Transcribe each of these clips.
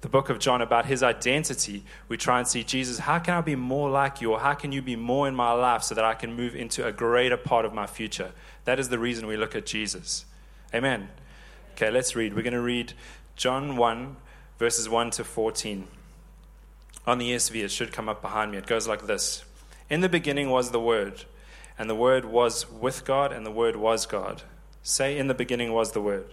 the book of John about his identity, we try and see Jesus, how can I be more like you? Or how can you be more in my life so that I can move into a greater part of my future? That is the reason we look at Jesus. Amen. Okay, let's read. We're going to read John 1, verses 1 to 14. On the ESV, it should come up behind me. It goes like this In the beginning was the Word, and the Word was with God, and the Word was God. Say, In the beginning was the Word.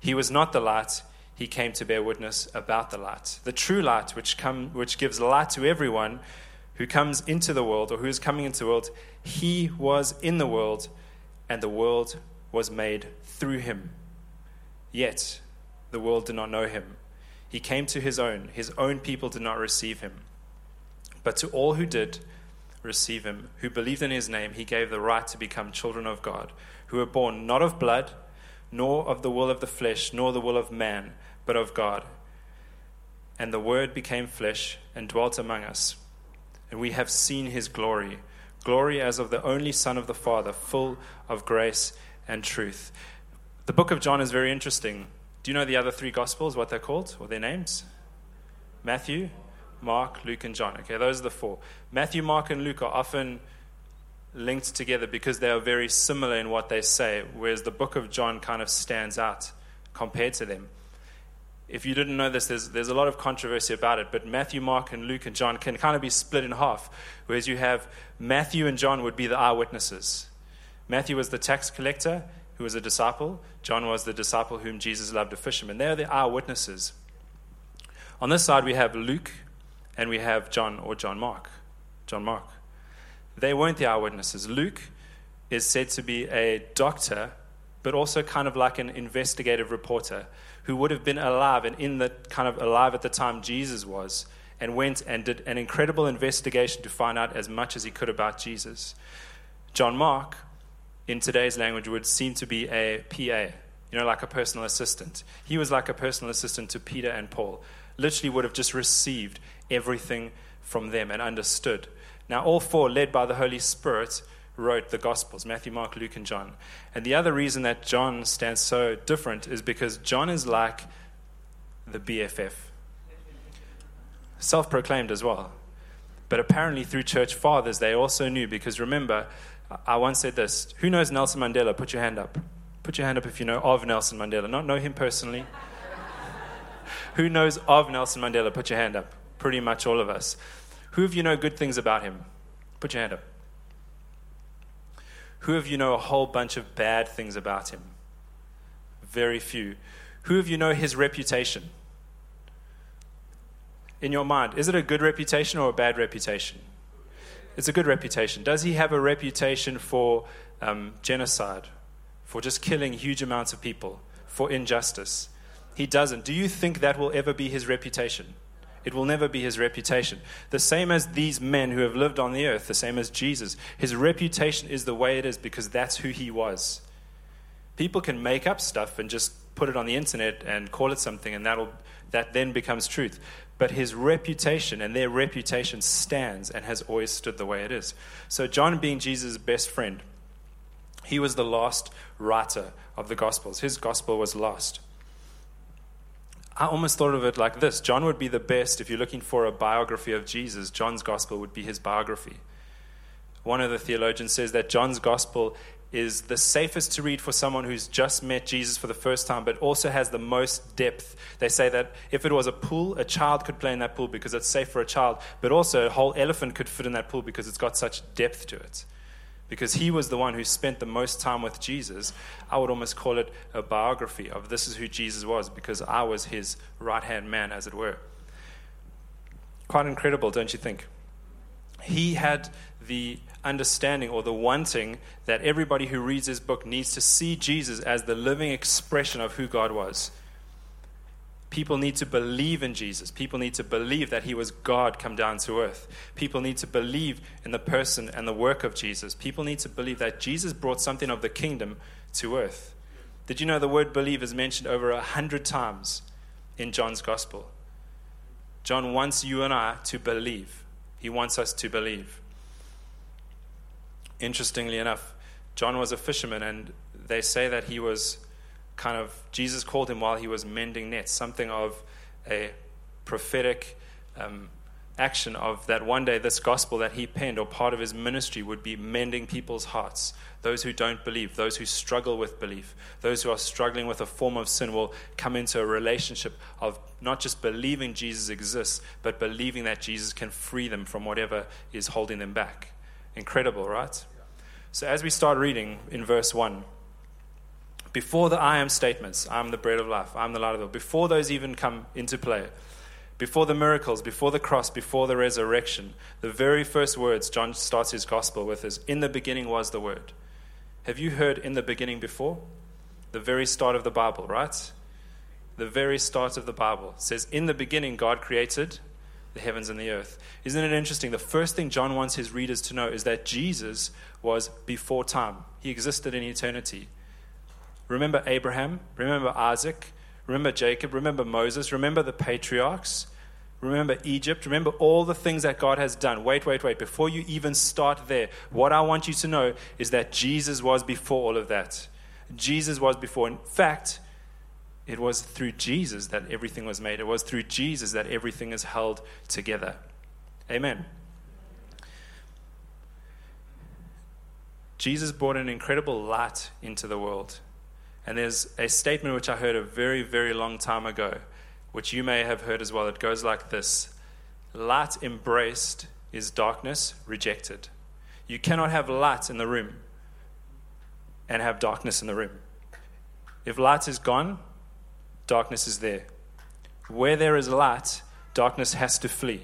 He was not the light, he came to bear witness about the light. The true light, which, come, which gives light to everyone who comes into the world or who is coming into the world, he was in the world, and the world was made through him. Yet the world did not know him. He came to his own, his own people did not receive him. But to all who did receive him, who believed in his name, he gave the right to become children of God, who were born not of blood, nor of the will of the flesh, nor the will of man, but of God. And the Word became flesh and dwelt among us. And we have seen his glory glory as of the only Son of the Father, full of grace and truth. The book of John is very interesting. Do you know the other three Gospels, what they're called, or their names? Matthew, Mark, Luke, and John. Okay, those are the four. Matthew, Mark, and Luke are often linked together because they are very similar in what they say, whereas the book of John kind of stands out compared to them. If you didn't know this, there's, there's a lot of controversy about it, but Matthew, Mark, and Luke and John can kind of be split in half, whereas you have Matthew and John would be the eyewitnesses. Matthew was the tax collector who was a disciple, John was the disciple whom Jesus loved, a fisherman. They are the eyewitnesses. On this side, we have Luke and we have John or John Mark. John Mark. They weren't the eyewitnesses. Luke is said to be a doctor, but also kind of like an investigative reporter who would have been alive and in the kind of alive at the time Jesus was and went and did an incredible investigation to find out as much as he could about Jesus. John Mark, in today's language, would seem to be a PA, you know, like a personal assistant. He was like a personal assistant to Peter and Paul. Literally would have just received everything from them and understood now, all four, led by the Holy Spirit, wrote the Gospels Matthew, Mark, Luke, and John. And the other reason that John stands so different is because John is like the BFF, self proclaimed as well. But apparently, through church fathers, they also knew because remember, I once said this Who knows Nelson Mandela? Put your hand up. Put your hand up if you know of Nelson Mandela. Not know him personally. Who knows of Nelson Mandela? Put your hand up. Pretty much all of us. Who of you know good things about him? Put your hand up. Who of you know a whole bunch of bad things about him? Very few. Who of you know his reputation? In your mind, is it a good reputation or a bad reputation? It's a good reputation. Does he have a reputation for um, genocide, for just killing huge amounts of people, for injustice? He doesn't. Do you think that will ever be his reputation? It will never be his reputation. The same as these men who have lived on the earth, the same as Jesus. His reputation is the way it is because that's who he was. People can make up stuff and just put it on the internet and call it something, and that'll, that then becomes truth. But his reputation and their reputation stands and has always stood the way it is. So, John, being Jesus' best friend, he was the last writer of the Gospels. His gospel was lost. I almost thought of it like this John would be the best if you're looking for a biography of Jesus, John's gospel would be his biography. One of the theologians says that John's gospel is the safest to read for someone who's just met Jesus for the first time, but also has the most depth. They say that if it was a pool, a child could play in that pool because it's safe for a child, but also a whole elephant could fit in that pool because it's got such depth to it because he was the one who spent the most time with Jesus, I would almost call it a biography of this is who Jesus was because I was his right hand man, as it were. Quite incredible, don't you think? He had the understanding or the wanting that everybody who reads his book needs to see Jesus as the living expression of who God was. People need to believe in Jesus. People need to believe that he was God come down to earth. People need to believe in the person and the work of Jesus. People need to believe that Jesus brought something of the kingdom to earth. Did you know the word believe is mentioned over a hundred times in John's gospel? John wants you and I to believe. He wants us to believe. Interestingly enough, John was a fisherman, and they say that he was kind of, Jesus called him while he was mending nets, something of a prophetic um, action of that one day this gospel that he penned or part of his ministry would be mending people's hearts. Those who don't believe, those who struggle with belief, those who are struggling with a form of sin will come into a relationship of not just believing Jesus exists, but believing that Jesus can free them from whatever is holding them back. Incredible, right? So, as we start reading in verse 1, before the I am statements, I'm the bread of life, I'm the light of the world, before those even come into play, before the miracles, before the cross, before the resurrection, the very first words John starts his gospel with is In the beginning was the Word. Have you heard in the beginning before? The very start of the Bible, right? The very start of the Bible says, In the beginning, God created the heavens and the earth. Isn't it interesting? The first thing John wants his readers to know is that Jesus was before time, he existed in eternity. Remember Abraham, remember Isaac, Remember Jacob, remember Moses, remember the patriarchs, remember Egypt, remember all the things that God has done. Wait, wait, wait. Before you even start there, what I want you to know is that Jesus was before all of that. Jesus was before. In fact, it was through Jesus that everything was made. It was through Jesus that everything is held together. Amen. Jesus brought an incredible light into the world. And there's a statement which I heard a very, very long time ago, which you may have heard as well. It goes like this Light embraced is darkness rejected. You cannot have light in the room and have darkness in the room. If light is gone, darkness is there. Where there is light, darkness has to flee.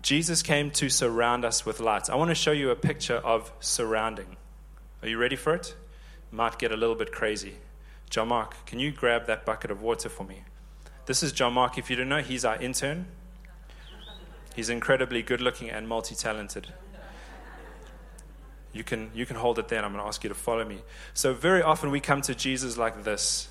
Jesus came to surround us with light. I want to show you a picture of surrounding. Are you ready for it? Might get a little bit crazy. John Mark, can you grab that bucket of water for me? This is John Mark. If you don't know, he's our intern. He's incredibly good looking and multi talented. You can, you can hold it there, and I'm going to ask you to follow me. So, very often we come to Jesus like this.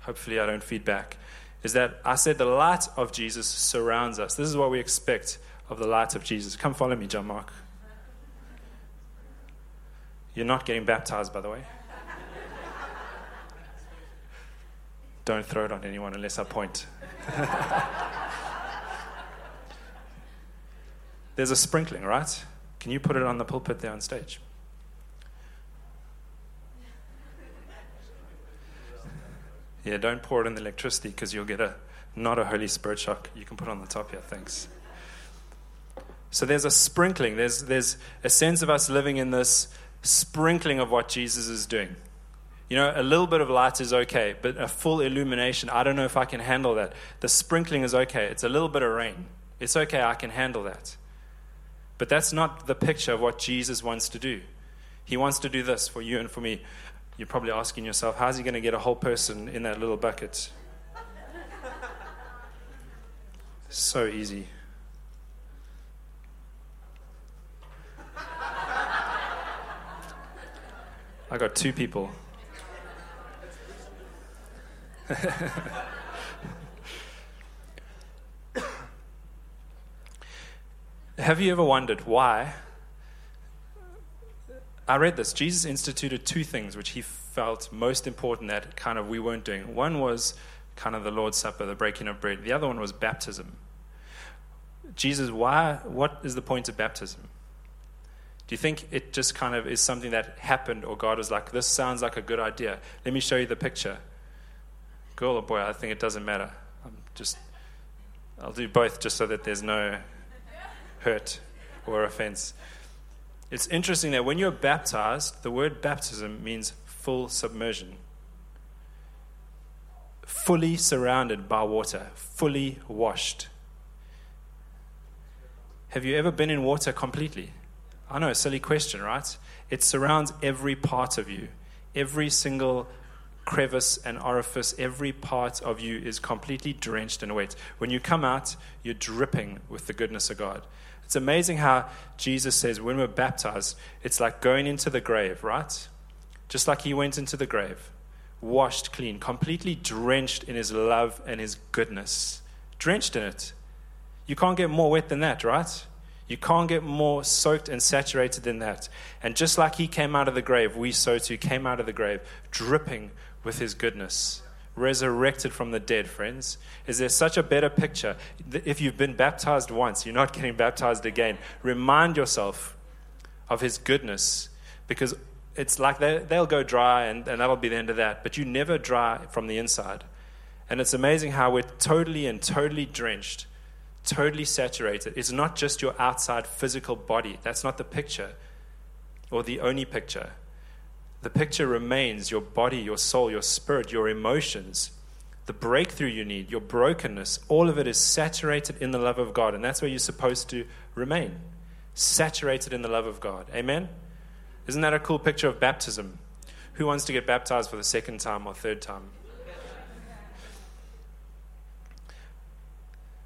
Hopefully, I don't feed back. Is that I said the light of Jesus surrounds us. This is what we expect of the light of Jesus. Come follow me, John Mark. You're not getting baptized, by the way. Don't throw it on anyone unless I point. There's a sprinkling, right? Can you put it on the pulpit there on stage? Yeah, don't pour it in the electricity because you'll get a not a Holy Spirit shock. You can put on the top here, thanks. So there's a sprinkling. There's there's a sense of us living in this sprinkling of what Jesus is doing. You know, a little bit of light is okay, but a full illumination, I don't know if I can handle that. The sprinkling is okay. It's a little bit of rain. It's okay, I can handle that. But that's not the picture of what Jesus wants to do. He wants to do this for you and for me. You're probably asking yourself, how's he going to get a whole person in that little bucket? so easy. I got two people. Have you ever wondered why? I read this. Jesus instituted two things which he felt most important that kind of we weren't doing. One was kind of the Lord's Supper, the breaking of bread. The other one was baptism. Jesus, why? What is the point of baptism? Do you think it just kind of is something that happened, or God was like, this sounds like a good idea? Let me show you the picture girl or boy, I think it doesn't matter. I'm just, I'll do both just so that there's no hurt or offense. It's interesting that when you're baptized, the word baptism means full submersion. Fully surrounded by water, fully washed. Have you ever been in water completely? I know, silly question, right? It surrounds every part of you, every single crevice and orifice, every part of you is completely drenched and wet. When you come out, you're dripping with the goodness of God. It's amazing how Jesus says when we're baptized, it's like going into the grave, right? Just like he went into the grave, washed clean, completely drenched in his love and his goodness. Drenched in it. You can't get more wet than that, right? You can't get more soaked and saturated than that. And just like he came out of the grave, we so too came out of the grave, dripping with his goodness, resurrected from the dead, friends. Is there such a better picture? If you've been baptized once, you're not getting baptized again. Remind yourself of his goodness because it's like they, they'll go dry and, and that'll be the end of that, but you never dry from the inside. And it's amazing how we're totally and totally drenched, totally saturated. It's not just your outside physical body, that's not the picture or the only picture. The picture remains your body, your soul, your spirit, your emotions, the breakthrough you need, your brokenness. All of it is saturated in the love of God. And that's where you're supposed to remain saturated in the love of God. Amen? Isn't that a cool picture of baptism? Who wants to get baptized for the second time or third time?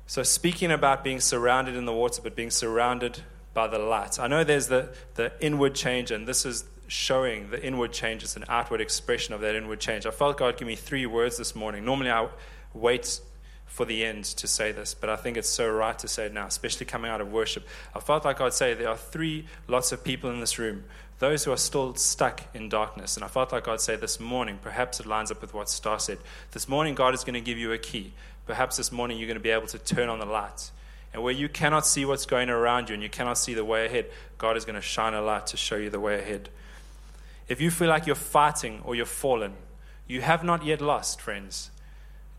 So, speaking about being surrounded in the water, but being surrounded by the light. I know there's the, the inward change, and this is showing the inward change. It's an outward expression of that inward change. I felt God give me three words this morning. Normally, I wait for the end to say this, but I think it's so right to say it now, especially coming out of worship. I felt like I'd say there are three lots of people in this room, those who are still stuck in darkness. And I felt like I'd say this morning, perhaps it lines up with what Star said. This morning, God is going to give you a key. Perhaps this morning, you're going to be able to turn on the light. And where you cannot see what's going around you and you cannot see the way ahead, God is going to shine a light to show you the way ahead. If you feel like you're fighting or you're fallen, you have not yet lost, friends.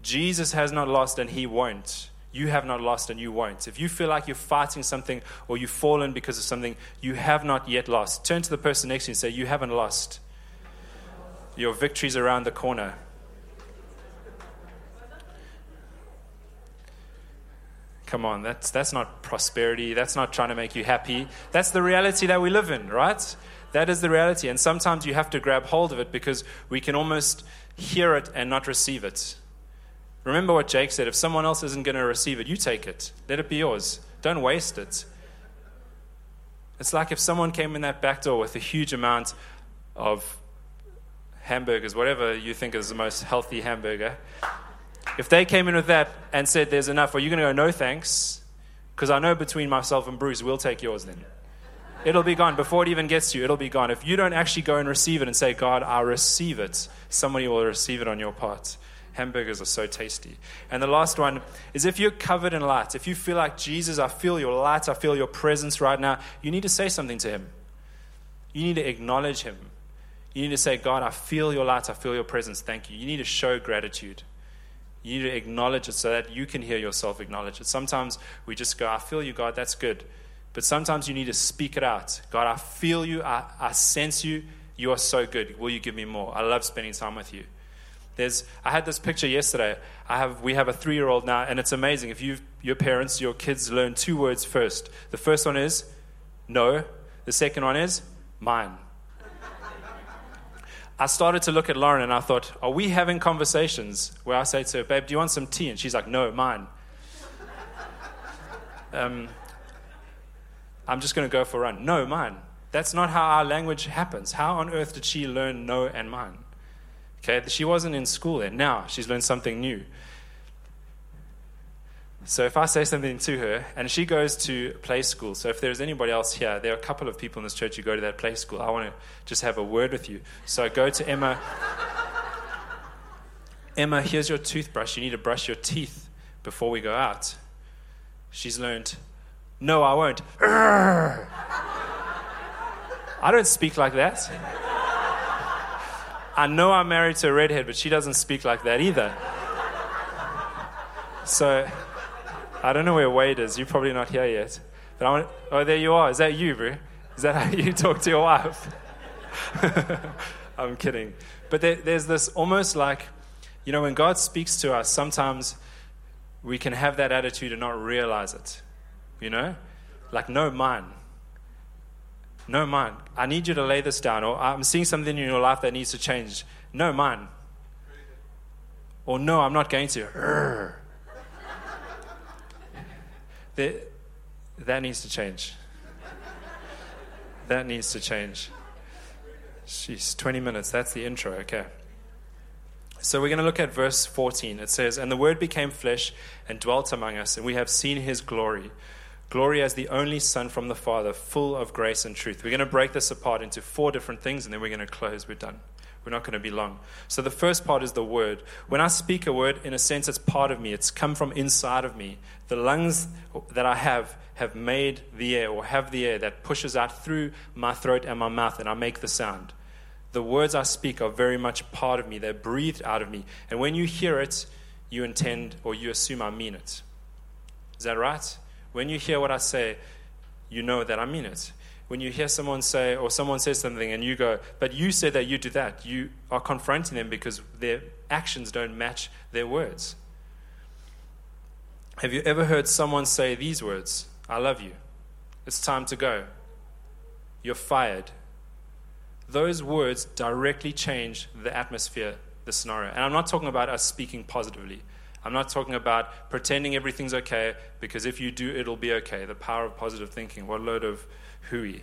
Jesus has not lost and he won't. You have not lost and you won't. If you feel like you're fighting something or you've fallen because of something, you have not yet lost. Turn to the person next to you and say, You haven't lost. Your victory's around the corner. Come on, that's, that's not prosperity. That's not trying to make you happy. That's the reality that we live in, right? That is the reality. And sometimes you have to grab hold of it because we can almost hear it and not receive it. Remember what Jake said if someone else isn't going to receive it, you take it. Let it be yours. Don't waste it. It's like if someone came in that back door with a huge amount of hamburgers, whatever you think is the most healthy hamburger. If they came in with that and said, There's enough, are you going to go, No thanks? Because I know between myself and Bruce, we'll take yours then. It'll be gone. Before it even gets to you, it'll be gone. If you don't actually go and receive it and say, God, I receive it, somebody will receive it on your part. Hamburgers are so tasty. And the last one is if you're covered in light, if you feel like, Jesus, I feel your light, I feel your presence right now, you need to say something to him. You need to acknowledge him. You need to say, God, I feel your light, I feel your presence, thank you. You need to show gratitude. You need to acknowledge it so that you can hear yourself acknowledge it. Sometimes we just go, I feel you, God, that's good. But sometimes you need to speak it out. God, I feel you. I, I sense you. You are so good. Will you give me more? I love spending time with you. There's, I had this picture yesterday. I have, we have a three year old now, and it's amazing. If you your parents, your kids learn two words first. The first one is no, the second one is mine. I started to look at Lauren and I thought, are we having conversations where I say to her, babe, do you want some tea? And she's like, no, mine. Um, I'm just going to go for a run. No, mine. That's not how our language happens. How on earth did she learn no and mine? Okay, she wasn't in school then. Now she's learned something new. So if I say something to her, and she goes to play school, so if there's anybody else here, there are a couple of people in this church who go to that play school. I want to just have a word with you. So I go to Emma. Emma, here's your toothbrush. You need to brush your teeth before we go out. She's learned no, I won't. I don't speak like that. I know I'm married to a redhead, but she doesn't speak like that either. So I don't know where Wade is. You're probably not here yet. But I want, oh, there you are. Is that you, bro? Is that how you talk to your wife? I'm kidding. But there, there's this almost like, you know, when God speaks to us, sometimes we can have that attitude and not realize it. You know? Like, no, mine. No, mine. I need you to lay this down. Or I'm seeing something in your life that needs to change. No, mine. or no, I'm not going to. There, that needs to change. That needs to change. Jeez, 20 minutes. That's the intro. Okay. So we're going to look at verse 14. It says, And the Word became flesh and dwelt among us, and we have seen his glory. Glory as the only Son from the Father, full of grace and truth. We're going to break this apart into four different things, and then we're going to close. We're done. We're not going to be long. So the first part is the word. When I speak a word, in a sense, it's part of me. It's come from inside of me. The lungs that I have have made the air or have the air that pushes out through my throat and my mouth, and I make the sound. The words I speak are very much part of me. They're breathed out of me. And when you hear it, you intend or you assume I mean it. Is that right? When you hear what I say, you know that I mean it when you hear someone say, or someone says something and you go, but you said that you do that, you are confronting them because their actions don't match their words. Have you ever heard someone say these words? I love you. It's time to go. You're fired. Those words directly change the atmosphere, the scenario. And I'm not talking about us speaking positively. I'm not talking about pretending everything's okay because if you do, it'll be okay. The power of positive thinking. What a load of hooey.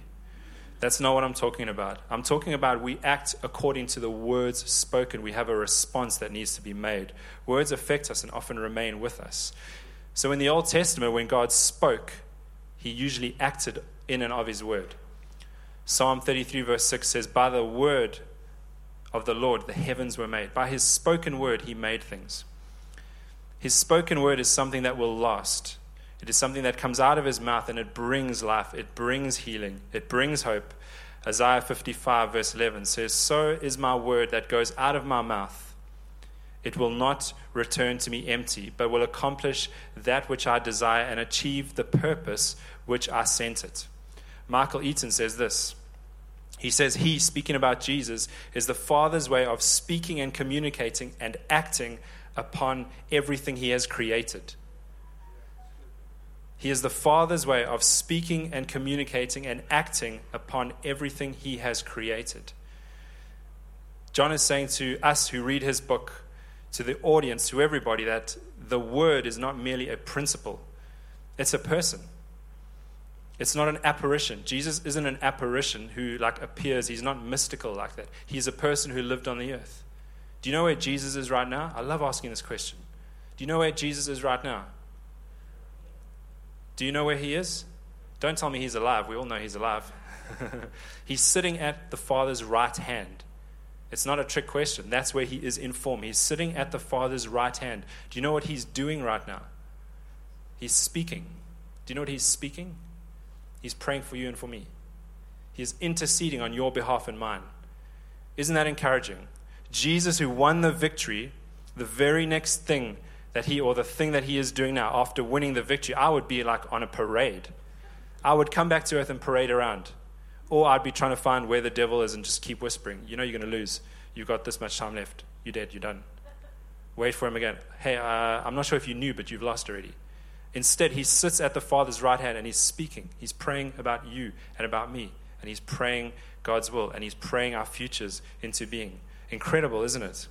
That's not what I'm talking about. I'm talking about we act according to the words spoken. We have a response that needs to be made. Words affect us and often remain with us. So in the Old Testament, when God spoke, he usually acted in and of his word. Psalm 33, verse 6 says, By the word of the Lord, the heavens were made. By his spoken word, he made things. His spoken word is something that will last. It is something that comes out of his mouth and it brings life, it brings healing, it brings hope. Isaiah 55, verse 11 says, So is my word that goes out of my mouth. It will not return to me empty, but will accomplish that which I desire and achieve the purpose which I sent it. Michael Eaton says this. He says, He, speaking about Jesus, is the Father's way of speaking and communicating and acting upon everything He has created. He is the Father's way of speaking and communicating and acting upon everything He has created. John is saying to us who read his book, to the audience, to everybody, that the Word is not merely a principle, it's a person. It's not an apparition. Jesus isn't an apparition who like appears. He's not mystical like that. He's a person who lived on the earth. Do you know where Jesus is right now? I love asking this question. Do you know where Jesus is right now? Do you know where he is? Don't tell me he's alive. We all know he's alive. he's sitting at the Father's right hand. It's not a trick question. That's where he is in form. He's sitting at the Father's right hand. Do you know what he's doing right now? He's speaking. Do you know what he's speaking? He's praying for you and for me. He's interceding on your behalf and mine. Isn't that encouraging? Jesus, who won the victory, the very next thing that he, or the thing that he is doing now after winning the victory, I would be like on a parade. I would come back to earth and parade around. Or I'd be trying to find where the devil is and just keep whispering. You know you're going to lose. You've got this much time left. You're dead. You're done. Wait for him again. Hey, uh, I'm not sure if you knew, but you've lost already. Instead, he sits at the Father's right hand and he's speaking. He's praying about you and about me. And he's praying God's will and he's praying our futures into being. Incredible, isn't it?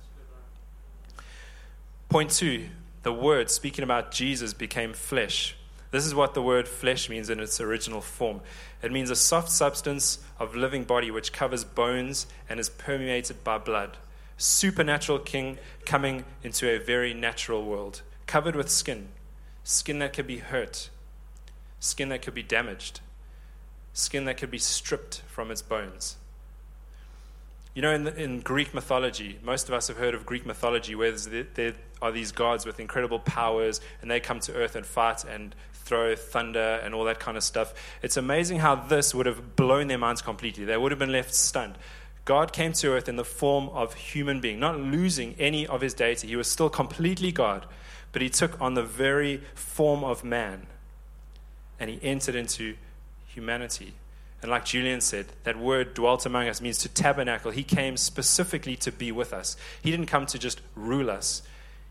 Point two the word speaking about Jesus became flesh. This is what the word flesh means in its original form. It means a soft substance of living body which covers bones and is permeated by blood. Supernatural king coming into a very natural world, covered with skin, skin that could be hurt, skin that could be damaged, skin that could be stripped from its bones. You know, in, the, in Greek mythology, most of us have heard of Greek mythology where there are these gods with incredible powers and they come to earth and fight and throw thunder and all that kind of stuff. It's amazing how this would have blown their minds completely. They would have been left stunned. God came to earth in the form of human being, not losing any of his deity. He was still completely God, but he took on the very form of man and he entered into humanity and like Julian said, that word dwelt among us means to tabernacle. He came specifically to be with us. He didn't come to just rule us.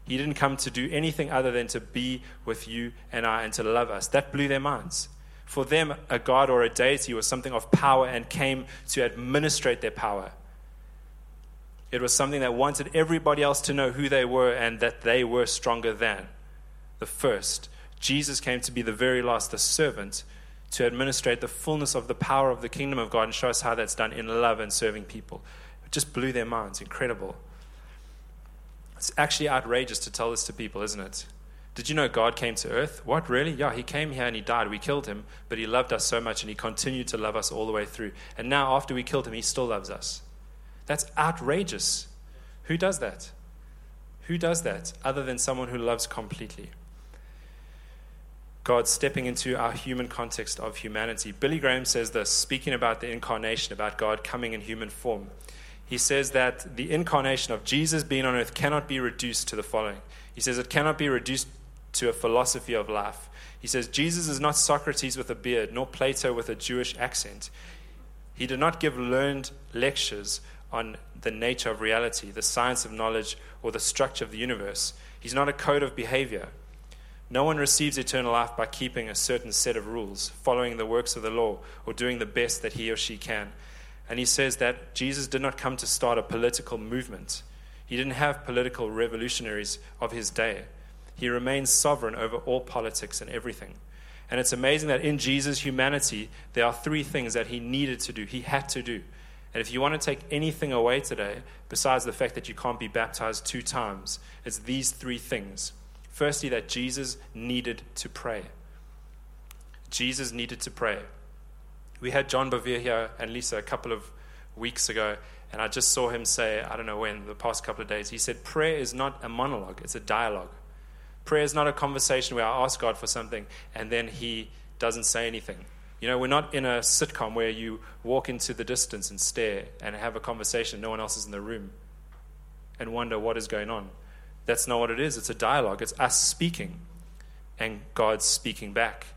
He didn't come to do anything other than to be with you and I and to love us. That blew their minds. For them, a God or a deity was something of power and came to administrate their power. It was something that wanted everybody else to know who they were and that they were stronger than the first. Jesus came to be the very last, the servant, to administrate the fullness of the power of the kingdom of God and show us how that's done in love and serving people. It just blew their minds. Incredible. It's actually outrageous to tell this to people, isn't it? Did you know God came to earth? What, really? Yeah, he came here and he died. We killed him, but he loved us so much and he continued to love us all the way through. And now, after we killed him, he still loves us. That's outrageous. Who does that? Who does that other than someone who loves completely? God stepping into our human context of humanity. Billy Graham says this, speaking about the incarnation, about God coming in human form. He says that the incarnation of Jesus being on earth cannot be reduced to the following. He says it cannot be reduced to a philosophy of life. He says Jesus is not Socrates with a beard, nor Plato with a Jewish accent. He did not give learned lectures on the nature of reality, the science of knowledge, or the structure of the universe. He's not a code of behavior. No one receives eternal life by keeping a certain set of rules, following the works of the law, or doing the best that he or she can. And he says that Jesus did not come to start a political movement. He didn't have political revolutionaries of his day. He remains sovereign over all politics and everything. And it's amazing that in Jesus' humanity, there are three things that he needed to do, he had to do. And if you want to take anything away today, besides the fact that you can't be baptized two times, it's these three things. Firstly, that Jesus needed to pray. Jesus needed to pray. We had John Bevere here and Lisa a couple of weeks ago, and I just saw him say, I don't know when, the past couple of days, he said, Prayer is not a monologue, it's a dialogue. Prayer is not a conversation where I ask God for something and then he doesn't say anything. You know, we're not in a sitcom where you walk into the distance and stare and have a conversation, no one else is in the room, and wonder what is going on. That's not what it is. It's a dialogue, it's us speaking and God speaking back.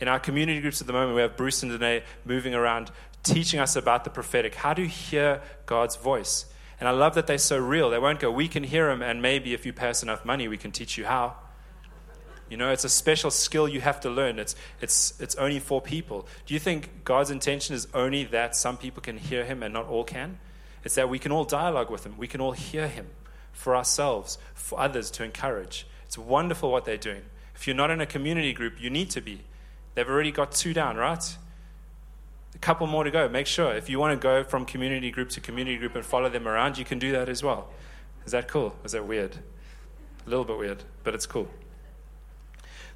In our community groups at the moment, we have Bruce and Danae moving around teaching us about the prophetic. How to hear God's voice. And I love that they're so real. They won't go, we can hear him, and maybe if you pay us enough money, we can teach you how. You know, it's a special skill you have to learn. It's, it's, it's only for people. Do you think God's intention is only that some people can hear him and not all can? It's that we can all dialogue with him, we can all hear him for ourselves, for others to encourage. It's wonderful what they're doing. If you're not in a community group, you need to be. They've already got two down, right? A couple more to go. Make sure. If you want to go from community group to community group and follow them around, you can do that as well. Is that cool? Is that weird? A little bit weird, but it's cool.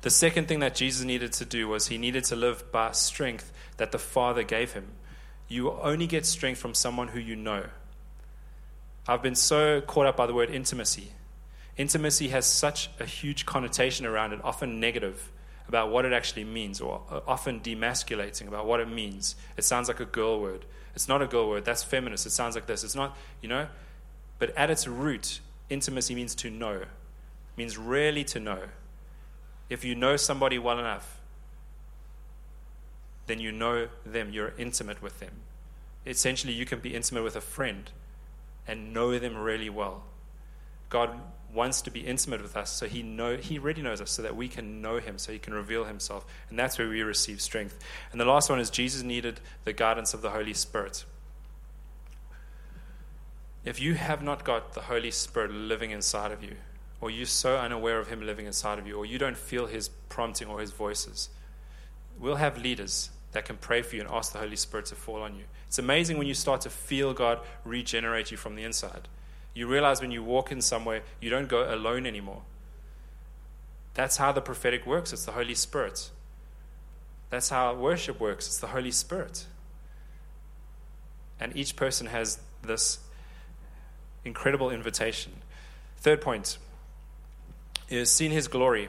The second thing that Jesus needed to do was he needed to live by strength that the Father gave him. You only get strength from someone who you know. I've been so caught up by the word intimacy. Intimacy has such a huge connotation around it, often negative, about what it actually means, or uh, often demasculating about what it means. It sounds like a girl word. It's not a girl word, that's feminist. It sounds like this. It's not, you know, but at its root, intimacy means to know, it means really to know if you know somebody well enough, then you know them, you're intimate with them. Essentially, you can be intimate with a friend and know them really well. God wants to be intimate with us, so he know he already knows us, so that we can know him, so he can reveal himself, and that's where we receive strength. And the last one is Jesus needed the guidance of the Holy Spirit. If you have not got the Holy Spirit living inside of you, or you're so unaware of Him living inside of you, or you don't feel His prompting or His voices, we'll have leaders that can pray for you and ask the Holy Spirit to fall on you. It's amazing when you start to feel God regenerate you from the inside. You realize when you walk in somewhere, you don't go alone anymore. That's how the prophetic works. It's the Holy Spirit. That's how worship works. It's the Holy Spirit. And each person has this incredible invitation. Third point is seen his glory.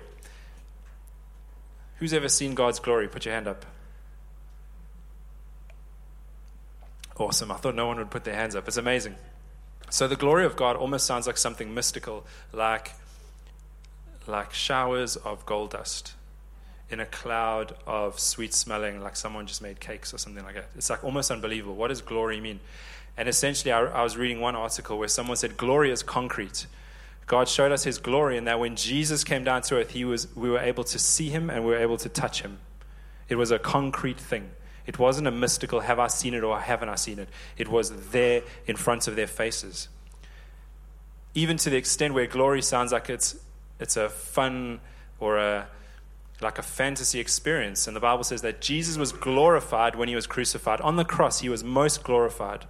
Who's ever seen God's glory? Put your hand up. Awesome. I thought no one would put their hands up. It's amazing. So the glory of God almost sounds like something mystical, like, like showers of gold dust in a cloud of sweet smelling, like someone just made cakes or something like that. It's like almost unbelievable. What does glory mean? And essentially, I, I was reading one article where someone said glory is concrete. God showed us his glory, and that when Jesus came down to earth, he was, we were able to see him and we were able to touch him. It was a concrete thing. It wasn't a mystical, have I seen it or haven't I seen it? It was there in front of their faces. even to the extent where glory sounds like it's, it's a fun or a, like a fantasy experience. And the Bible says that Jesus was glorified when he was crucified. On the cross, he was most glorified.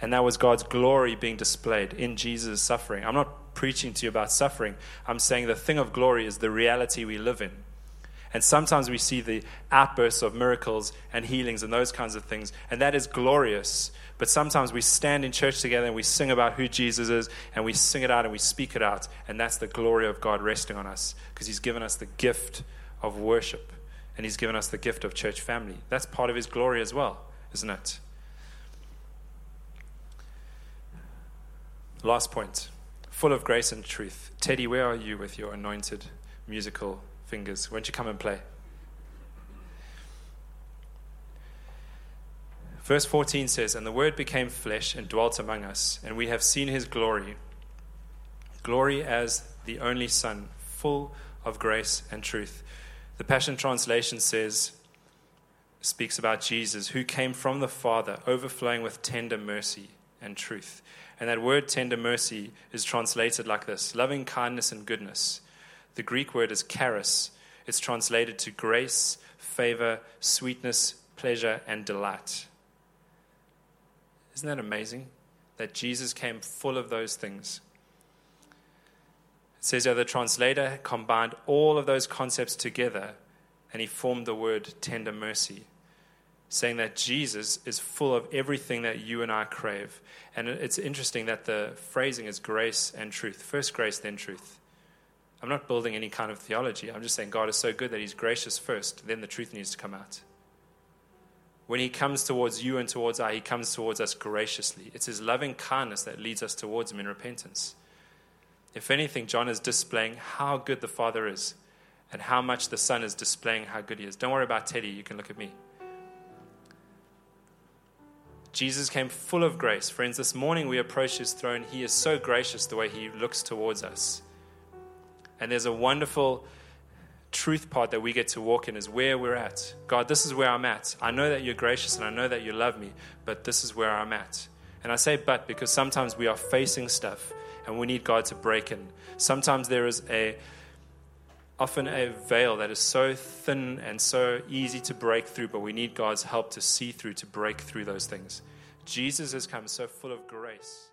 And that was God's glory being displayed in Jesus' suffering. I'm not preaching to you about suffering. I'm saying the thing of glory is the reality we live in. And sometimes we see the outbursts of miracles and healings and those kinds of things, and that is glorious. But sometimes we stand in church together and we sing about who Jesus is, and we sing it out and we speak it out, and that's the glory of God resting on us because He's given us the gift of worship and He's given us the gift of church family. That's part of His glory as well, isn't it? Last point full of grace and truth. Teddy, where are you with your anointed musical fingers? Won't you come and play? Verse 14 says, And the Word became flesh and dwelt among us, and we have seen his glory. Glory as the only Son, full of grace and truth. The Passion Translation says, speaks about Jesus, who came from the Father, overflowing with tender mercy and truth. And that word tender mercy is translated like this loving kindness and goodness. The Greek word is charis. It's translated to grace, favor, sweetness, pleasure, and delight. Isn't that amazing? That Jesus came full of those things. It says here the translator combined all of those concepts together and he formed the word tender mercy, saying that Jesus is full of everything that you and I crave. And it's interesting that the phrasing is grace and truth. First grace, then truth. I'm not building any kind of theology. I'm just saying God is so good that He's gracious first, then the truth needs to come out. When He comes towards you and towards I, He comes towards us graciously. It's His loving kindness that leads us towards Him in repentance. If anything, John is displaying how good the Father is and how much the Son is displaying how good He is. Don't worry about Teddy, you can look at me. Jesus came full of grace. Friends, this morning we approach His throne. He is so gracious the way He looks towards us. And there's a wonderful truth part that we get to walk in is where we're at. God, this is where I'm at. I know that you're gracious and I know that you love me, but this is where I'm at. And I say but because sometimes we are facing stuff and we need God to break in. Sometimes there is a often a veil that is so thin and so easy to break through, but we need God's help to see through, to break through those things. Jesus has come so full of grace.